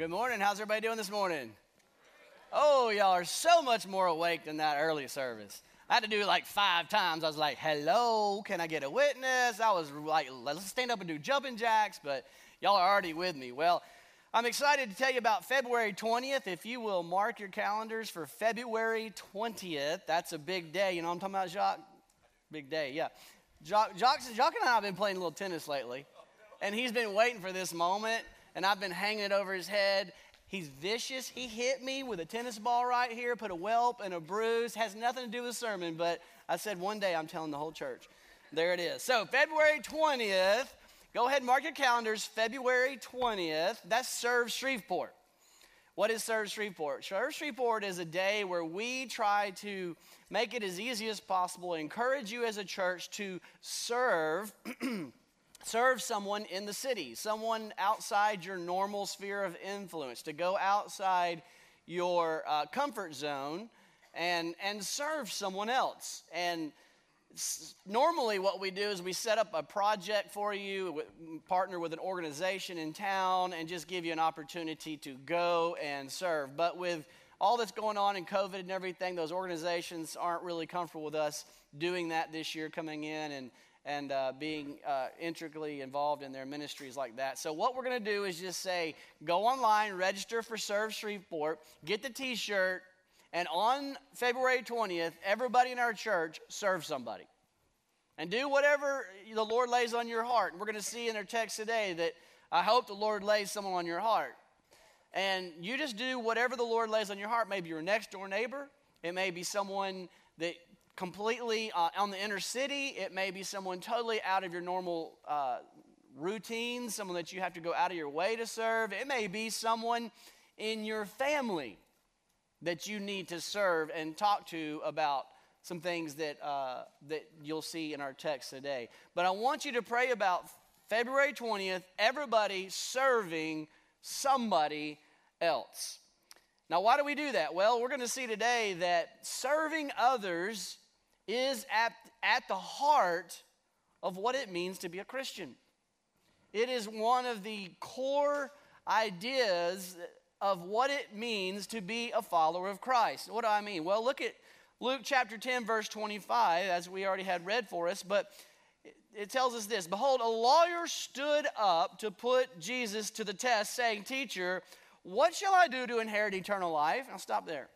Good morning. How's everybody doing this morning? Oh, y'all are so much more awake than that early service. I had to do it like five times. I was like, hello, can I get a witness? I was like, let's stand up and do jumping jacks, but y'all are already with me. Well, I'm excited to tell you about February 20th. If you will mark your calendars for February 20th, that's a big day. You know what I'm talking about, Jacques? Big day, yeah. Jacques, Jacques, Jacques and I have been playing a little tennis lately, and he's been waiting for this moment, and I've been hanging it over his head. He's vicious. He hit me with a tennis ball right here, put a whelp and a bruise. Has nothing to do with sermon, but I said one day I'm telling the whole church. There it is. So, February 20th, go ahead and mark your calendars. February 20th, that's Serve Shreveport. What is Serve Shreveport? Serve Shreveport is a day where we try to make it as easy as possible, encourage you as a church to serve. serve someone in the city, someone outside your normal sphere of influence, to go outside your uh, comfort zone and, and serve someone else. And normally, what we do is we set up a project for you, partner with an organization in town, and just give you an opportunity to go and serve. But with all that's going on in COVID and everything, those organizations aren't really comfortable with us doing that this year coming in and, and uh, being uh, intricately involved in their ministries like that. So, what we're going to do is just say go online, register for Serve Shreveport, get the t shirt, and on February 20th, everybody in our church serve somebody. And do whatever the Lord lays on your heart. We're going to see in our text today that I hope the Lord lays someone on your heart. And you just do whatever the Lord lays on your heart. Maybe your next door neighbor, it may be someone that completely uh, on the inner city, it may be someone totally out of your normal uh, routine, someone that you have to go out of your way to serve. It may be someone in your family that you need to serve and talk to about some things that, uh, that you'll see in our text today. But I want you to pray about February 20th, everybody serving somebody else. Now, why do we do that? Well, we're going to see today that serving others is at, at the heart of what it means to be a Christian. It is one of the core ideas of what it means to be a follower of Christ. What do I mean? Well, look at Luke chapter 10, verse 25, as we already had read for us, but it tells us this Behold, a lawyer stood up to put Jesus to the test, saying, Teacher, what shall I do to inherit eternal life? I'll stop there.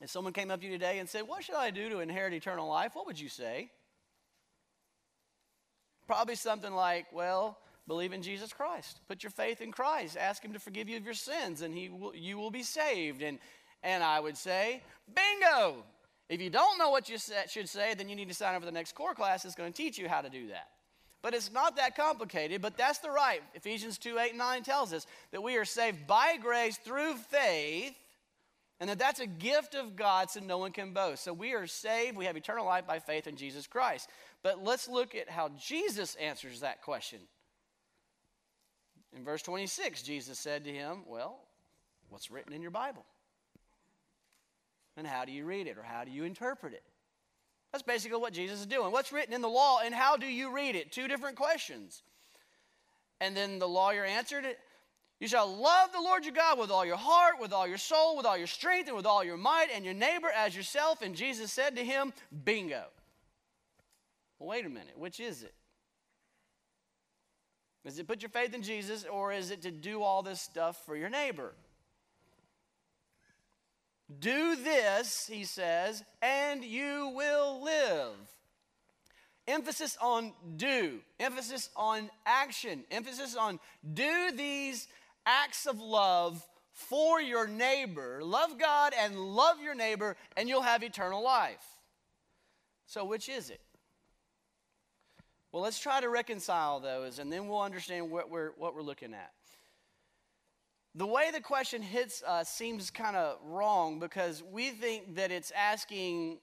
If someone came up to you today and said, What should I do to inherit eternal life? What would you say? Probably something like, Well, believe in Jesus Christ. Put your faith in Christ. Ask Him to forgive you of your sins, and he will, you will be saved. And, and I would say, Bingo! If you don't know what you should say, then you need to sign up for the next core class that's going to teach you how to do that. But it's not that complicated, but that's the right. Ephesians 2 8 and 9 tells us that we are saved by grace through faith, and that that's a gift of God so no one can boast. So we are saved, we have eternal life by faith in Jesus Christ. But let's look at how Jesus answers that question. In verse 26, Jesus said to him, Well, what's written in your Bible? And how do you read it or how do you interpret it? That's basically what Jesus is doing. What's written in the law and how do you read it? Two different questions. And then the lawyer answered it You shall love the Lord your God with all your heart, with all your soul, with all your strength, and with all your might, and your neighbor as yourself. And Jesus said to him, Bingo. Wait a minute. Which is it? Is it put your faith in Jesus or is it to do all this stuff for your neighbor? Do this, he says, and you will live. Emphasis on do, emphasis on action, emphasis on do these acts of love for your neighbor. Love God and love your neighbor, and you'll have eternal life. So, which is it? Well, let's try to reconcile those, and then we'll understand what we're, what we're looking at. The way the question hits us seems kind of wrong because we think that it's asking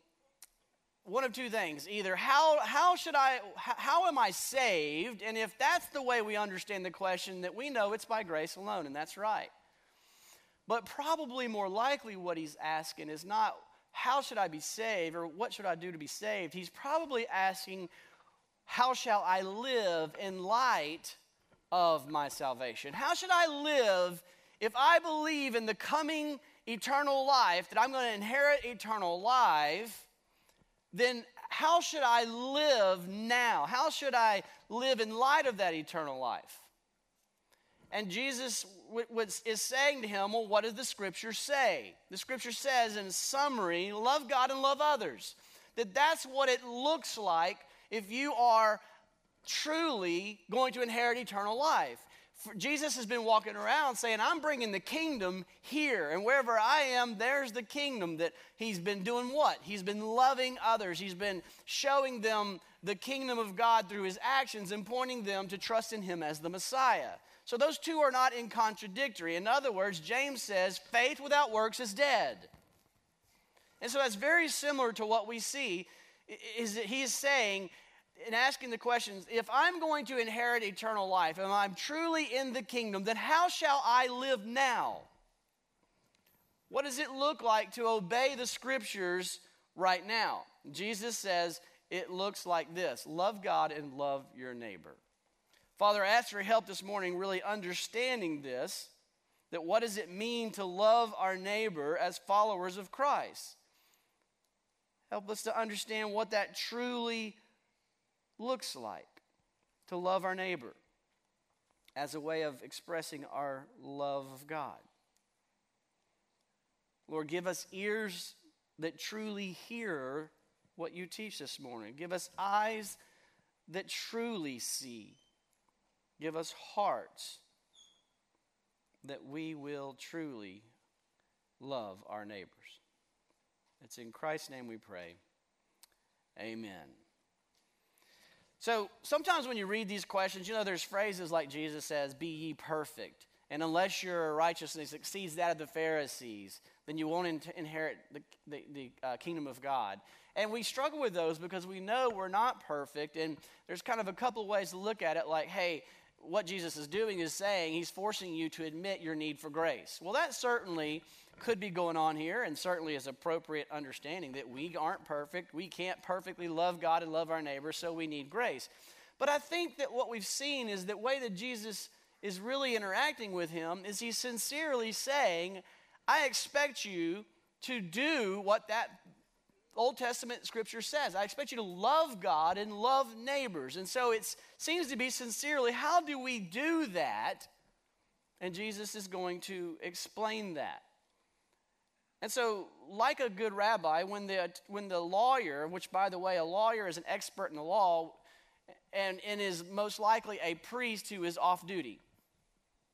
one of two things. Either how, how should i how am i saved? And if that's the way we understand the question that we know it's by grace alone and that's right. But probably more likely what he's asking is not how should i be saved or what should i do to be saved. He's probably asking how shall i live in light of my salvation? How should i live if I believe in the coming eternal life, that I'm going to inherit eternal life, then how should I live now? How should I live in light of that eternal life? And Jesus is saying to him, Well, what does the scripture say? The scripture says, in summary, love God and love others. That that's what it looks like if you are truly going to inherit eternal life. For Jesus has been walking around saying, I'm bringing the kingdom here. And wherever I am, there's the kingdom that he's been doing what? He's been loving others. He's been showing them the kingdom of God through his actions and pointing them to trust in him as the Messiah. So those two are not in contradictory. In other words, James says faith without works is dead. And so that's very similar to what we see is that he is saying in asking the questions, if I'm going to inherit eternal life and I'm truly in the kingdom, then how shall I live now? What does it look like to obey the scriptures right now? Jesus says it looks like this love God and love your neighbor. Father, I ask for help this morning, really understanding this that what does it mean to love our neighbor as followers of Christ? Help us to understand what that truly looks like to love our neighbor as a way of expressing our love of God. Lord, give us ears that truly hear what you teach this morning. Give us eyes that truly see Give us hearts that we will truly love our neighbors. It's in Christ's name we pray. Amen. So sometimes when you read these questions, you know, there's phrases like Jesus says, Be ye perfect. And unless your righteousness exceeds that of the Pharisees, then you won't in- inherit the, the, the uh, kingdom of God. And we struggle with those because we know we're not perfect. And there's kind of a couple ways to look at it like, hey, what Jesus is doing is saying he's forcing you to admit your need for grace. Well, that certainly could be going on here and certainly is appropriate understanding that we aren't perfect. We can't perfectly love God and love our neighbor, so we need grace. But I think that what we've seen is that way that Jesus is really interacting with him is he's sincerely saying, I expect you to do what that Old Testament scripture says. I expect you to love God and love neighbors. And so it seems to be sincerely, how do we do that? And Jesus is going to explain that. And so, like a good rabbi, when the, when the lawyer, which by the way, a lawyer is an expert in the law and, and is most likely a priest who is off duty,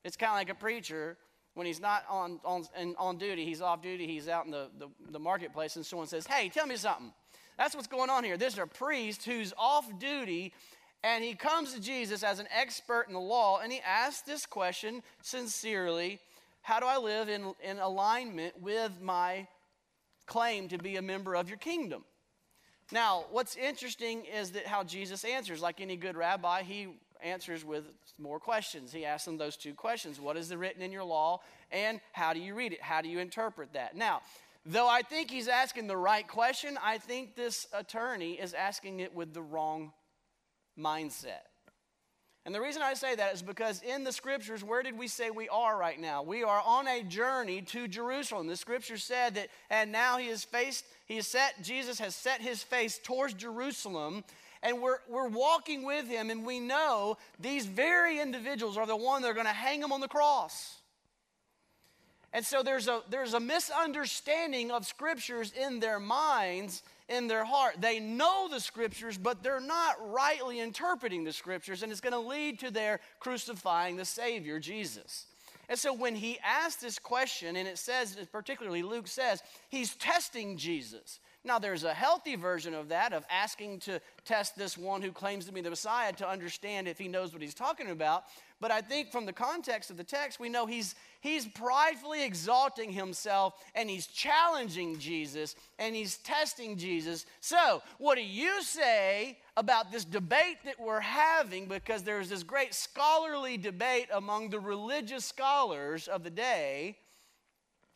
it's kind of like a preacher when he's not on, on, on duty, he's off duty, he's out in the, the, the marketplace, and someone says, Hey, tell me something. That's what's going on here. There's a priest who's off duty, and he comes to Jesus as an expert in the law, and he asks this question sincerely How do I live in, in alignment with my claim to be a member of your kingdom? Now, what's interesting is that how Jesus answers, like any good rabbi, he answers with more questions. He asks them those two questions What is the written in your law, and how do you read it? How do you interpret that? Now, though I think he's asking the right question, I think this attorney is asking it with the wrong mindset. And the reason I say that is because in the scriptures, where did we say we are right now? We are on a journey to Jerusalem. The scripture said that, and now he has faced, he has set, Jesus has set his face towards Jerusalem, and we're, we're walking with him, and we know these very individuals are the one that are going to hang him on the cross. And so there's a, there's a misunderstanding of scriptures in their minds, in their heart. They know the scriptures, but they're not rightly interpreting the scriptures, and it's going to lead to their crucifying the Savior, Jesus. And so when he asked this question, and it says, particularly Luke says, he's testing Jesus. Now, there's a healthy version of that, of asking to test this one who claims to be the Messiah to understand if he knows what he's talking about. But I think from the context of the text, we know he's, he's pridefully exalting himself and he's challenging Jesus and he's testing Jesus. So, what do you say about this debate that we're having? Because there's this great scholarly debate among the religious scholars of the day.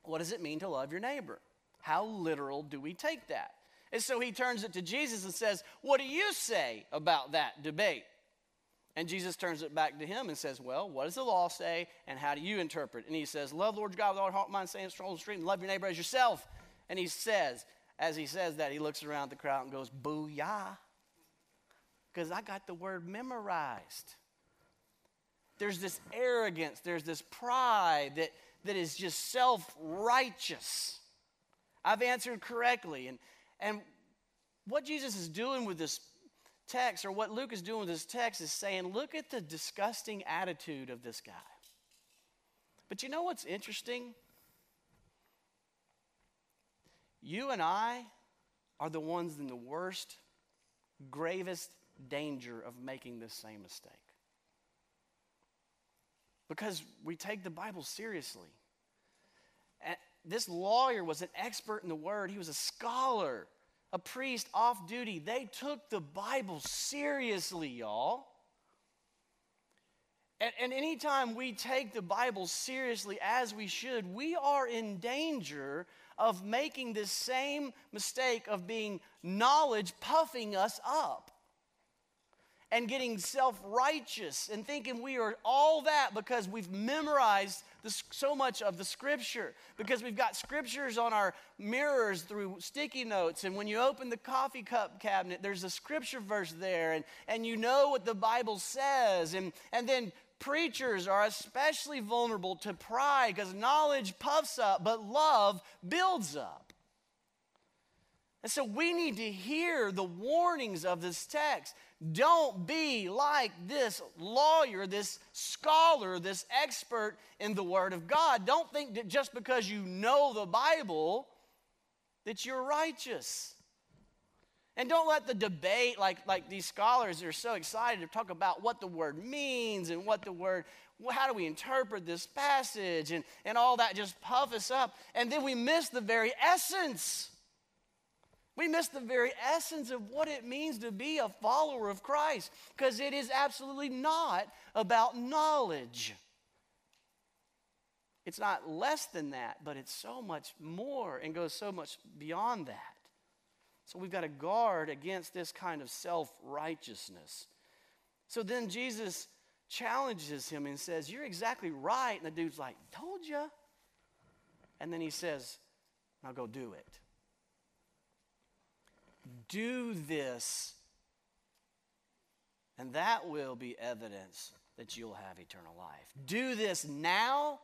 What does it mean to love your neighbor? How literal do we take that? And so he turns it to Jesus and says, What do you say about that debate? And Jesus turns it back to him and says, Well, what does the law say, and how do you interpret? And he says, Love Lord God with all your heart, mind, and soul, strong, street, and love your neighbor as yourself. And he says, as he says that, he looks around the crowd and goes, Booyah. Because I got the word memorized. There's this arrogance, there's this pride that, that is just self righteous. I've answered correctly. And, and what Jesus is doing with this text, or what Luke is doing with this text, is saying, look at the disgusting attitude of this guy. But you know what's interesting? You and I are the ones in the worst, gravest danger of making this same mistake. Because we take the Bible seriously. This lawyer was an expert in the word, he was a scholar a priest off duty. They took the Bible seriously, y'all. And, and anytime we take the Bible seriously as we should, we are in danger of making this same mistake of being knowledge puffing us up and getting self righteous and thinking we are all that because we've memorized the, so much of the scripture, because we've got scriptures on our mirrors through sticky notes. And when you open the coffee cup cabinet, there's a scripture verse there, and, and you know what the Bible says. And, and then preachers are especially vulnerable to pride because knowledge puffs up, but love builds up. And so we need to hear the warnings of this text. Don't be like this lawyer, this scholar, this expert in the Word of God. Don't think that just because you know the Bible that you're righteous. And don't let the debate, like, like these scholars are so excited to talk about what the word means and what the word, how do we interpret this passage and, and all that just puff us up. And then we miss the very essence we miss the very essence of what it means to be a follower of Christ because it is absolutely not about knowledge. It's not less than that, but it's so much more and goes so much beyond that. So we've got to guard against this kind of self righteousness. So then Jesus challenges him and says, You're exactly right. And the dude's like, Told you. And then he says, Now go do it do this, and that will be evidence that you'll have eternal life. Do this now,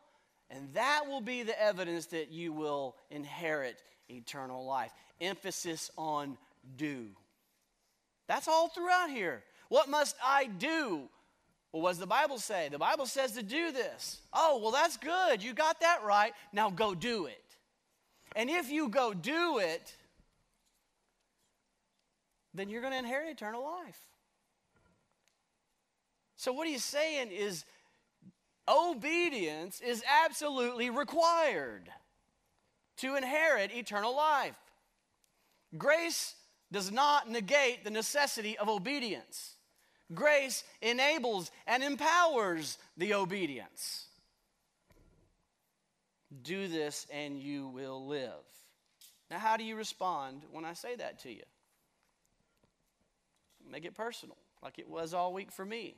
and that will be the evidence that you will inherit eternal life. Emphasis on do. That's all throughout here. What must I do? Well, what does the Bible say? The Bible says to do this. Oh, well, that's good. You got that right. Now go do it. And if you go do it, then you're going to inherit eternal life. So, what he's saying is obedience is absolutely required to inherit eternal life. Grace does not negate the necessity of obedience. Grace enables and empowers the obedience. Do this and you will live. Now, how do you respond when I say that to you? Make it personal, like it was all week for me.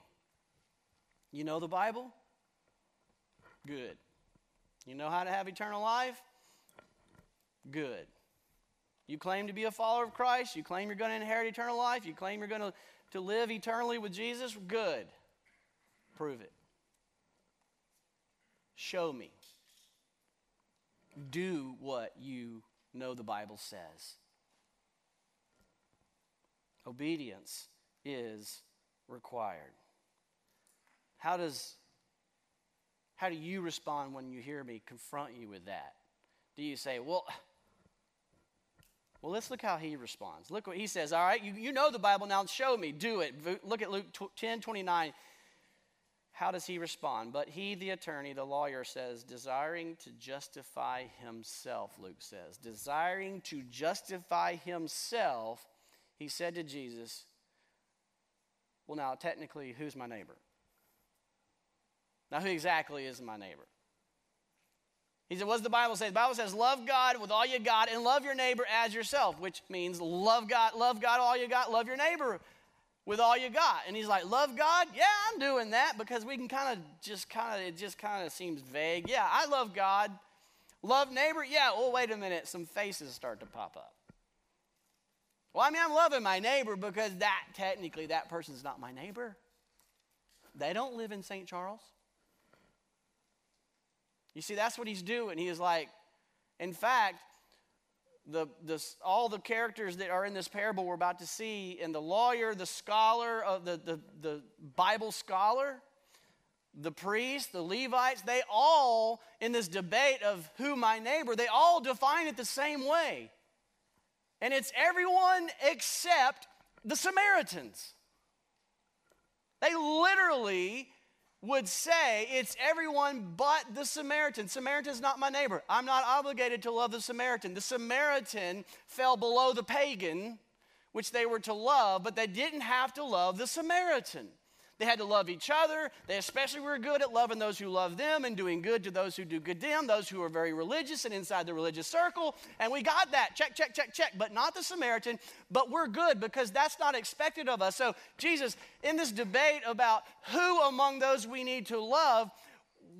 You know the Bible? Good. You know how to have eternal life? Good. You claim to be a follower of Christ. You claim you're going to inherit eternal life. You claim you're going to, to live eternally with Jesus. Good. Prove it. Show me. Do what you know the Bible says. Obedience is required. How does how do you respond when you hear me confront you with that? Do you say, well, well, let's look how he responds. Look what he says. All right, you, you know the Bible now, show me, do it. Look at Luke 10 29. How does he respond? But he, the attorney, the lawyer, says, desiring to justify himself, Luke says, desiring to justify himself, he said to Jesus, Well, now, technically, who's my neighbor? Now, who exactly is my neighbor? He said, What does the Bible say? The Bible says, Love God with all you got and love your neighbor as yourself, which means love God, love God all you got, love your neighbor with all you got. And he's like, Love God? Yeah, I'm doing that because we can kind of just kind of, it just kind of seems vague. Yeah, I love God. Love neighbor? Yeah, well, wait a minute. Some faces start to pop up. Well, I mean, I'm loving my neighbor because that, technically, that person's not my neighbor. They don't live in St. Charles. You see, that's what he's doing. He is like, in fact, the, the, all the characters that are in this parable we're about to see, and the lawyer, the scholar, of the, the, the Bible scholar, the priests, the Levites, they all, in this debate of who my neighbor, they all define it the same way. And it's everyone except the Samaritans. They literally would say it's everyone but the Samaritan. Samaritan's not my neighbor. I'm not obligated to love the Samaritan. The Samaritan fell below the pagan, which they were to love, but they didn't have to love the Samaritan. They had to love each other. They especially were good at loving those who love them and doing good to those who do good to them, those who are very religious and inside the religious circle. And we got that. Check, check, check, check. But not the Samaritan. But we're good because that's not expected of us. So, Jesus, in this debate about who among those we need to love,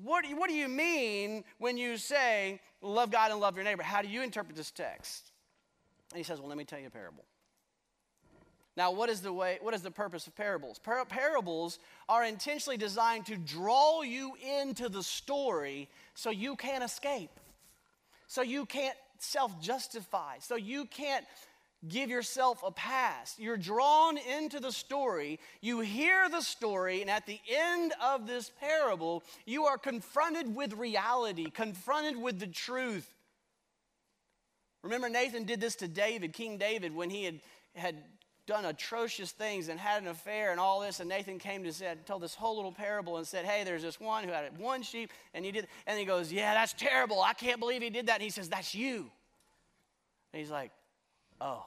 what do, you, what do you mean when you say love God and love your neighbor? How do you interpret this text? And he says, Well, let me tell you a parable. Now, what is the way, what is the purpose of parables? Par- parables are intentionally designed to draw you into the story so you can't escape. So you can't self-justify. So you can't give yourself a pass. You're drawn into the story, you hear the story, and at the end of this parable, you are confronted with reality, confronted with the truth. Remember, Nathan did this to David, King David, when he had, had done atrocious things and had an affair and all this. And Nathan came to said, told this whole little parable and said, Hey, there's this one who had one sheep and he did. And he goes, Yeah, that's terrible. I can't believe he did that. And he says, That's you. And he's like, Oh.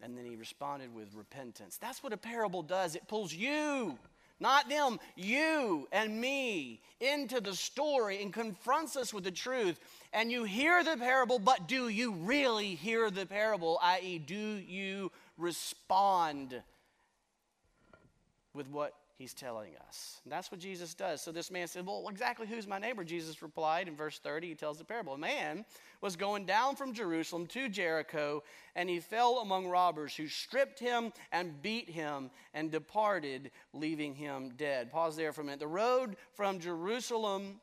And then he responded with repentance. That's what a parable does. It pulls you, not them, you and me into the story and confronts us with the truth and you hear the parable, but do you really hear the parable? I.e., do you respond with what he's telling us? And that's what Jesus does. So this man said, Well, exactly who's my neighbor? Jesus replied in verse 30, he tells the parable. A man was going down from Jerusalem to Jericho, and he fell among robbers who stripped him and beat him and departed, leaving him dead. Pause there for a minute. The road from Jerusalem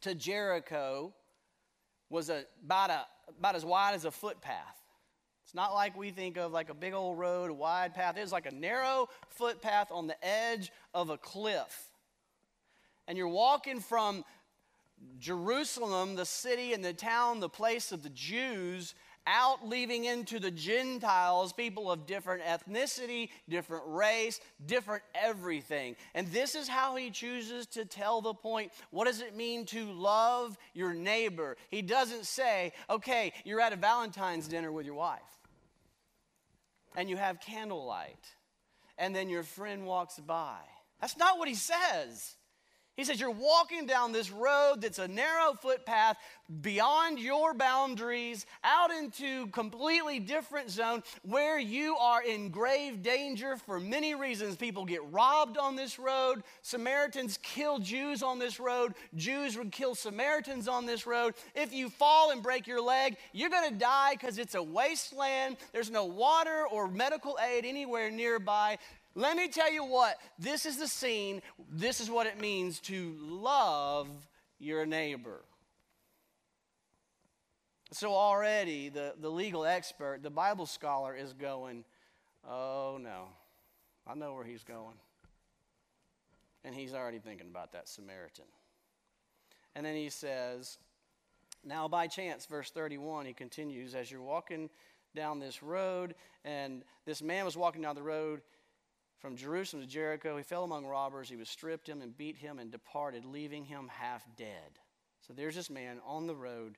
to Jericho was a, about, a, about as wide as a footpath. It's not like we think of like a big old road, a wide path. It was like a narrow footpath on the edge of a cliff. And you're walking from Jerusalem, the city and the town, the place of the Jews, out leaving into the Gentiles, people of different ethnicity, different race, different everything. And this is how he chooses to tell the point. What does it mean to love your neighbor? He doesn't say, okay, you're at a Valentine's dinner with your wife, and you have candlelight, and then your friend walks by. That's not what he says. He says, You're walking down this road that's a narrow footpath beyond your boundaries, out into completely different zone where you are in grave danger for many reasons. People get robbed on this road. Samaritans kill Jews on this road. Jews would kill Samaritans on this road. If you fall and break your leg, you're going to die because it's a wasteland. There's no water or medical aid anywhere nearby. Let me tell you what, this is the scene. This is what it means to love your neighbor. So already the, the legal expert, the Bible scholar, is going, oh no, I know where he's going. And he's already thinking about that Samaritan. And then he says, now by chance, verse 31, he continues, as you're walking down this road, and this man was walking down the road from Jerusalem to Jericho. He fell among robbers. He was stripped him and beat him and departed, leaving him half dead. So there's this man on the road,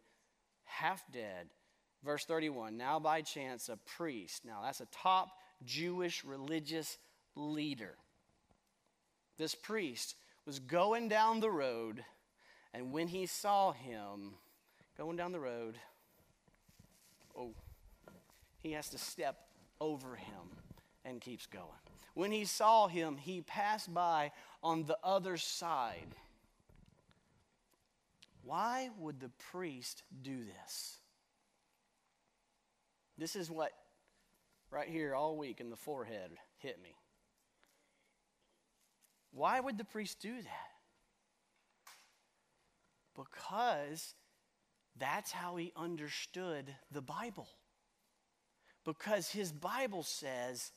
half dead. Verse 31 Now by chance, a priest, now that's a top Jewish religious leader. This priest was going down the road, and when he saw him going down the road, oh, he has to step over him and keeps going. When he saw him, he passed by on the other side. Why would the priest do this? This is what, right here, all week in the forehead, hit me. Why would the priest do that? Because that's how he understood the Bible. Because his Bible says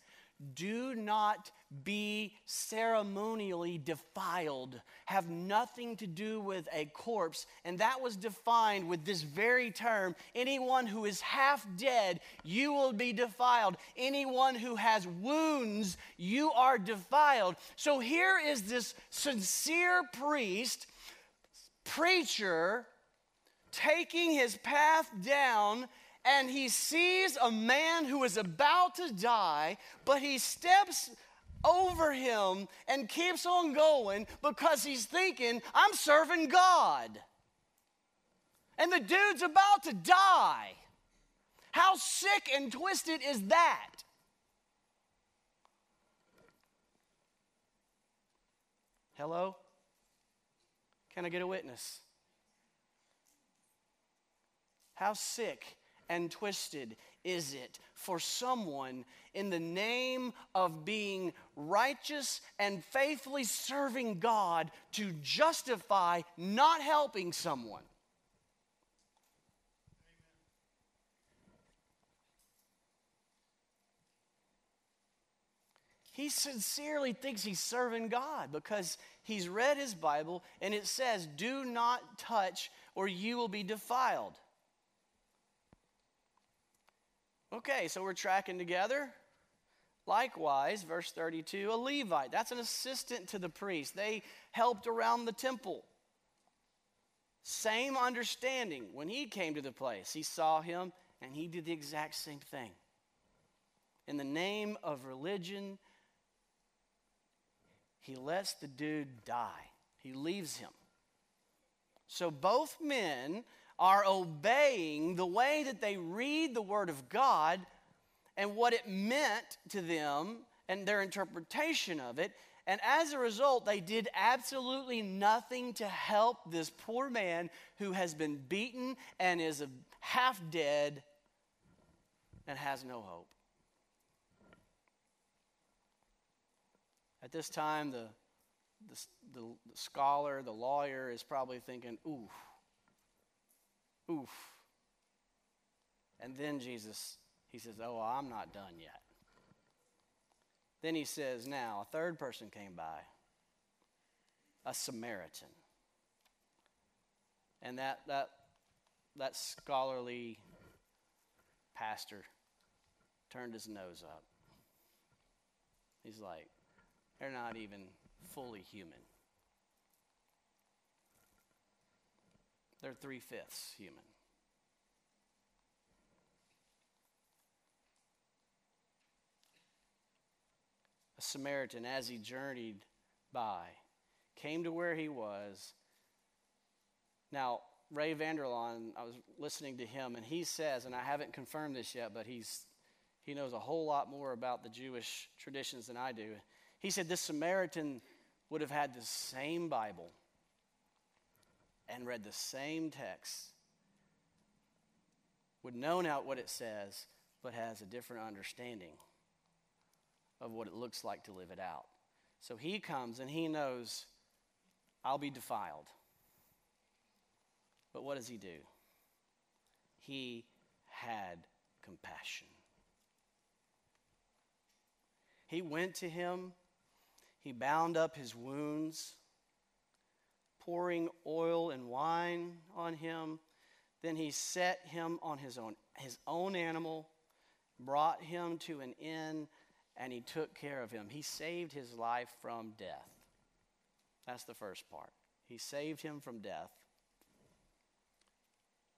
do not be ceremonially defiled, have nothing to do with a corpse. And that was defined with this very term anyone who is half dead, you will be defiled. Anyone who has wounds, you are defiled. So here is this sincere priest, preacher, taking his path down and he sees a man who is about to die, but he steps over him and keeps on going because he's thinking, I'm serving God. And the dude's about to die. How sick and twisted is that? Hello? Can I get a witness? How sick and twisted is it for someone in the name of being righteous and faithfully serving God to justify not helping someone? He sincerely thinks he's serving God because he's read his Bible and it says, Do not touch or you will be defiled. Okay, so we're tracking together. Likewise, verse 32, a Levite, that's an assistant to the priest. They helped around the temple. Same understanding. When he came to the place, he saw him and he did the exact same thing. In the name of religion, he lets the dude die, he leaves him. So both men are obeying the way that they read the Word of God and what it meant to them and their interpretation of it. And as a result, they did absolutely nothing to help this poor man who has been beaten and is half dead and has no hope. At this time, the, the, the, the scholar, the lawyer, is probably thinking, ooh, Oof. And then Jesus, he says, Oh, I'm not done yet. Then he says, Now, a third person came by, a Samaritan. And that, that, that scholarly pastor turned his nose up. He's like, They're not even fully human. They're three fifths human. A Samaritan, as he journeyed by, came to where he was. Now, Ray Vander Laan, I was listening to him, and he says, and I haven't confirmed this yet, but he's, he knows a whole lot more about the Jewish traditions than I do. He said this Samaritan would have had the same Bible and read the same text would know out what it says, but has a different understanding of what it looks like to live it out. So he comes and he knows, I'll be defiled. But what does he do? He had compassion. He went to him, he bound up his wounds pouring oil and wine on him. Then he set him on his own, his own animal, brought him to an inn, and he took care of him. He saved his life from death. That's the first part. He saved him from death.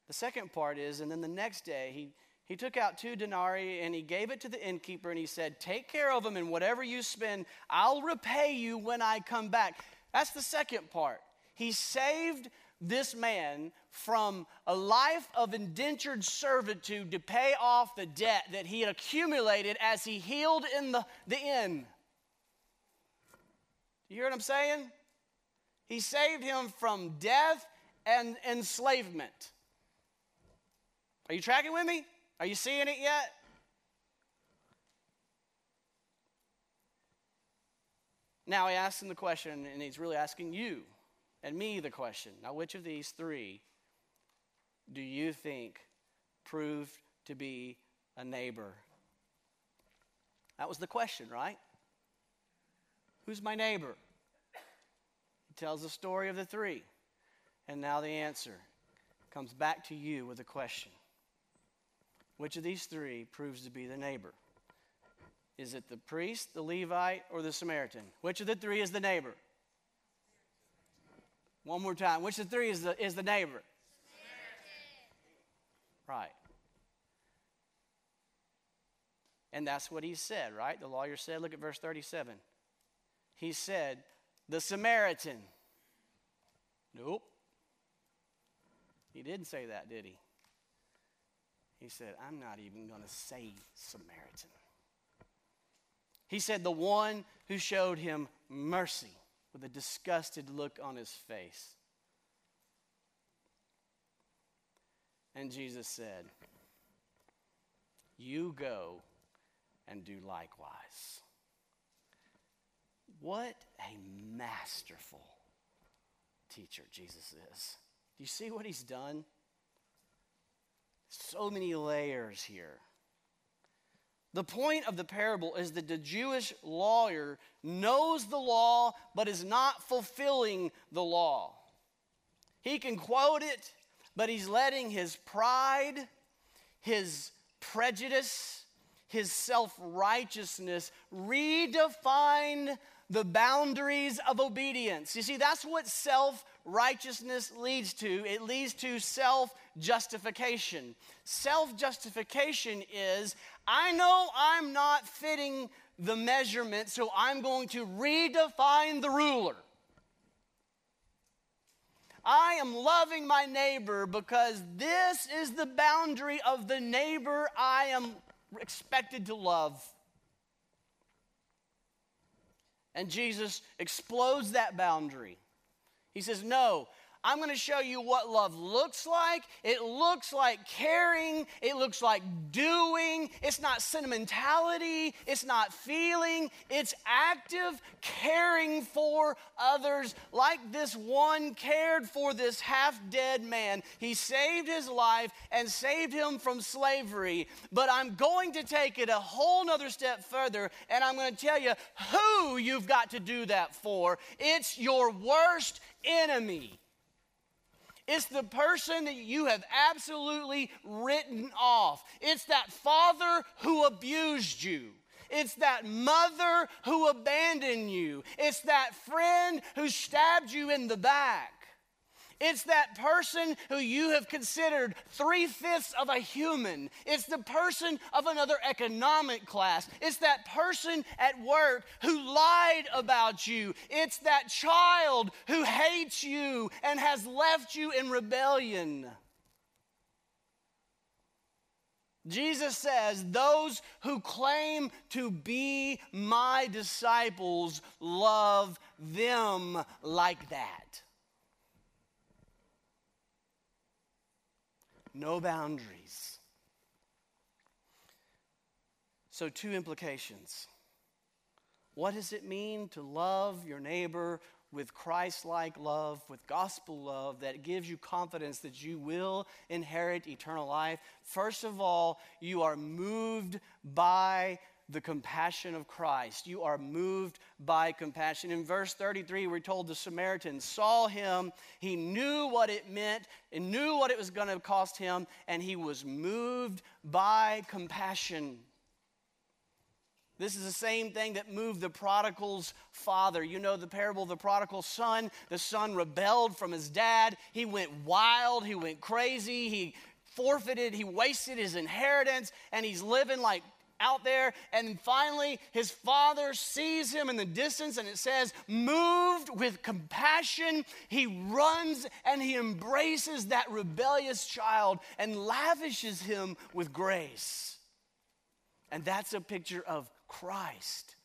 The second part is, and then the next day, he, he took out two denarii and he gave it to the innkeeper and he said, Take care of them and whatever you spend, I'll repay you when I come back. That's the second part. He saved this man from a life of indentured servitude to pay off the debt that he had accumulated as he healed in the, the inn. Do you hear what I'm saying? He saved him from death and enslavement. Are you tracking with me? Are you seeing it yet? Now he asks him the question, and he's really asking you and me the question. Now, which of these three do you think proved to be a neighbor? That was the question, right? Who's my neighbor? He tells the story of the three. And now the answer comes back to you with a question Which of these three proves to be the neighbor? Is it the priest, the Levite, or the Samaritan? Which of the three is the neighbor? One more time. Which of the three is the, is the neighbor? Samaritan. Right. And that's what he said, right? The lawyer said, look at verse 37. He said, the Samaritan. Nope. He didn't say that, did he? He said, I'm not even going to say Samaritan. He said, the one who showed him mercy with a disgusted look on his face. And Jesus said, You go and do likewise. What a masterful teacher Jesus is. Do you see what he's done? So many layers here. The point of the parable is that the Jewish lawyer knows the law but is not fulfilling the law. He can quote it, but he's letting his pride, his prejudice, his self righteousness redefine the boundaries of obedience. You see, that's what self righteousness leads to. It leads to self justification. Self justification is I know I'm not fitting the measurement, so I'm going to redefine the ruler. I am loving my neighbor because this is the boundary of the neighbor I am expected to love. And Jesus explodes that boundary. He says, No, I'm going to show you what love looks like. It looks like caring, it looks like doing. It's not sentimentality, it's not feeling, it's active caring for others, like this one cared for this half dead man. He saved his life and saved him from slavery. But I'm going to take it a whole nother step further, and I'm going to tell you who you've got to do that for. It's your worst enemy. It's the person that you have absolutely written off. It's that father who abused you. It's that mother who abandoned you. It's that friend who stabbed you in the back. It's that person who you have considered three fifths of a human. It's the person of another economic class. It's that person at work who lied about you. It's that child who hates you and has left you in rebellion. Jesus says, Those who claim to be my disciples love them like that. No boundaries. So, two implications. What does it mean to love your neighbor with Christ like love, with gospel love that gives you confidence that you will inherit eternal life? First of all, you are moved by the compassion of Christ. You are moved by compassion. In verse 33, we're told the Samaritan saw him, he knew what it meant, and knew what it was going to cost him, and he was moved by compassion. This is the same thing that moved the prodigal's father. You know the parable of the prodigal son. The son rebelled from his dad. He went wild. He went crazy. He forfeited. He wasted his inheritance. And he's living like out there. And finally, his father sees him in the distance, and it says, moved with compassion, he runs and he embraces that rebellious child and lavishes him with grace. And that's a picture of Christ.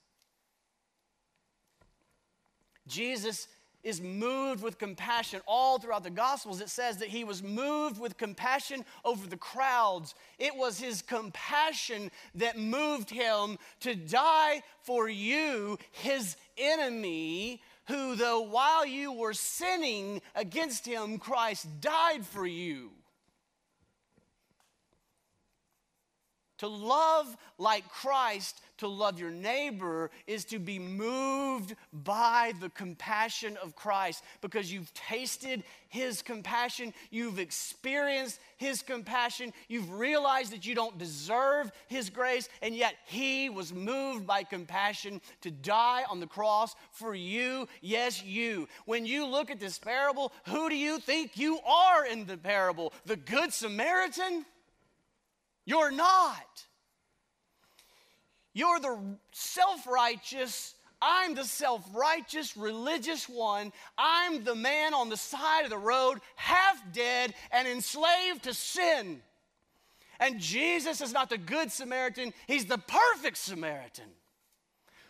Jesus is moved with compassion. All throughout the Gospels, it says that he was moved with compassion over the crowds. It was his compassion that moved him to die for you, his enemy, who, though while you were sinning against him, Christ died for you. To love like Christ, to love your neighbor, is to be moved by the compassion of Christ because you've tasted his compassion, you've experienced his compassion, you've realized that you don't deserve his grace, and yet he was moved by compassion to die on the cross for you. Yes, you. When you look at this parable, who do you think you are in the parable? The Good Samaritan? You're not. You're the self righteous. I'm the self righteous religious one. I'm the man on the side of the road, half dead and enslaved to sin. And Jesus is not the good Samaritan, he's the perfect Samaritan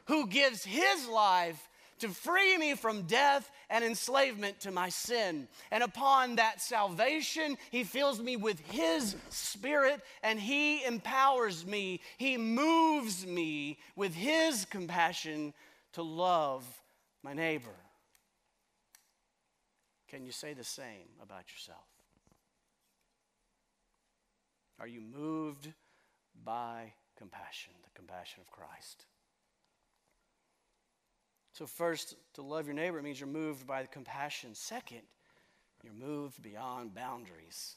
who gives his life to free me from death and enslavement to my sin. And upon that salvation, He fills me with His Spirit and He empowers me. He moves me with His compassion to love my neighbor. Can you say the same about yourself? Are you moved by compassion, the compassion of Christ? So, first, to love your neighbor means you're moved by compassion. Second, you're moved beyond boundaries.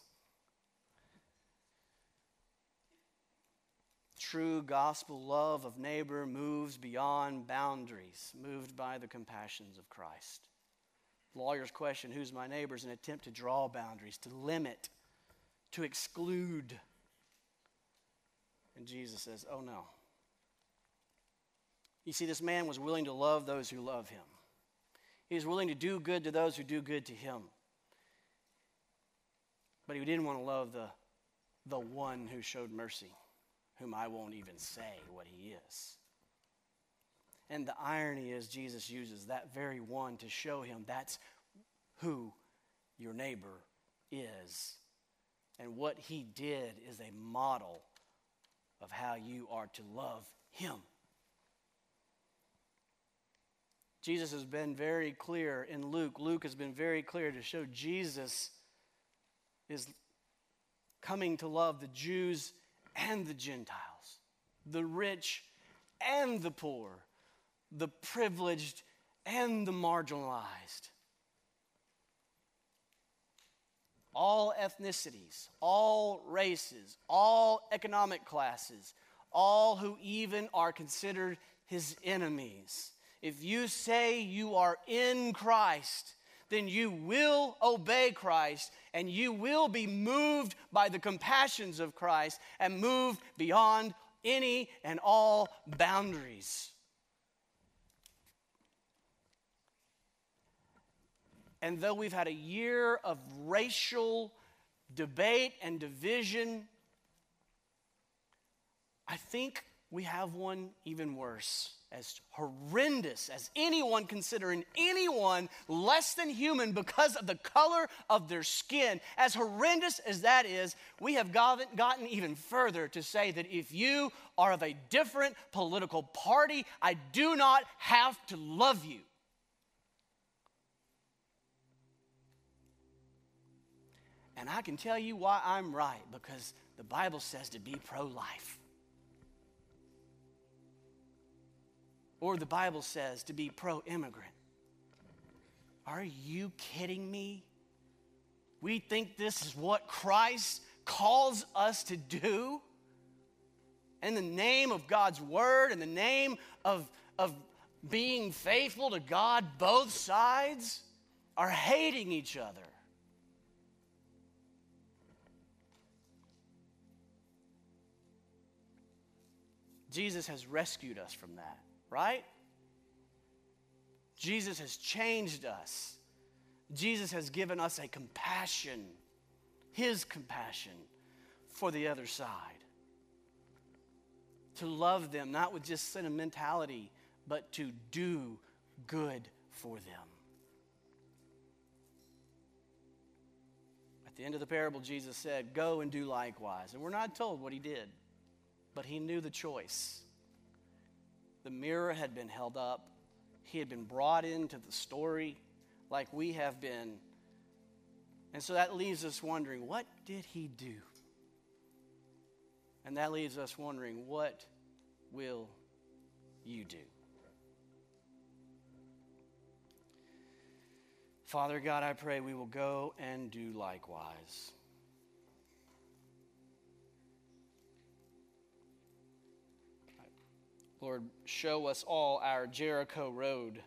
True gospel love of neighbor moves beyond boundaries, moved by the compassions of Christ. Lawyers question, Who's my neighbor? is an attempt to draw boundaries, to limit, to exclude. And Jesus says, Oh no. You see, this man was willing to love those who love him. He was willing to do good to those who do good to him. But he didn't want to love the, the one who showed mercy, whom I won't even say what he is. And the irony is, Jesus uses that very one to show him that's who your neighbor is. And what he did is a model of how you are to love him. Jesus has been very clear in Luke. Luke has been very clear to show Jesus is coming to love the Jews and the Gentiles, the rich and the poor, the privileged and the marginalized. All ethnicities, all races, all economic classes, all who even are considered his enemies. If you say you are in Christ, then you will obey Christ and you will be moved by the compassions of Christ and moved beyond any and all boundaries. And though we've had a year of racial debate and division, I think we have one even worse as horrendous as anyone considering anyone less than human because of the color of their skin, as horrendous as that is, we have gotten even further to say that if you are of a different political party, I do not have to love you. And I can tell you why I'm right because the Bible says to be pro life. Or the Bible says to be pro immigrant. Are you kidding me? We think this is what Christ calls us to do? In the name of God's word, in the name of, of being faithful to God, both sides are hating each other. Jesus has rescued us from that, right? Jesus has changed us. Jesus has given us a compassion, His compassion for the other side. To love them, not with just sentimentality, but to do good for them. At the end of the parable, Jesus said, Go and do likewise. And we're not told what he did, but he knew the choice. The mirror had been held up, he had been brought into the story like we have been. And so that leaves us wondering, what did he do? And that leaves us wondering, what will you do? Father God, I pray we will go and do likewise. Lord, show us all our Jericho road,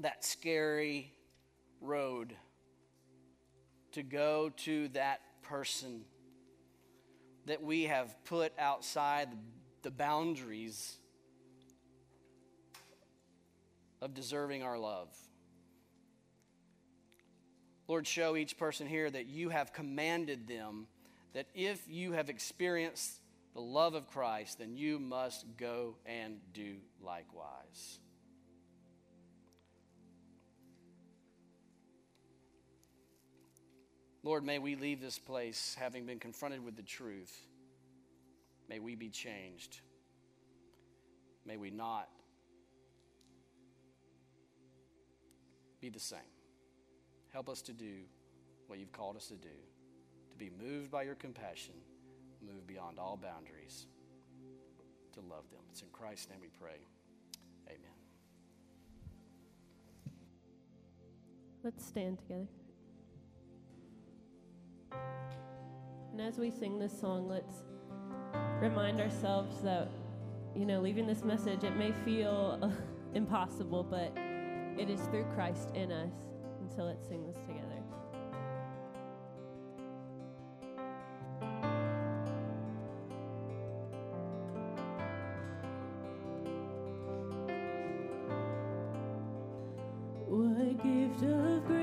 that scary road to go to that person that we have put outside the boundaries of deserving our love. Lord, show each person here that you have commanded them that if you have experienced the love of Christ, then you must go and do likewise. Lord, may we leave this place having been confronted with the truth. May we be changed. May we not be the same. Help us to do what you've called us to do, to be moved by your compassion, move beyond all boundaries, to love them. It's in Christ's name we pray. Amen. Let's stand together. And as we sing this song, let's remind ourselves that, you know, leaving this message, it may feel impossible, but it is through Christ in us. And so let's sing this together. Gift of grace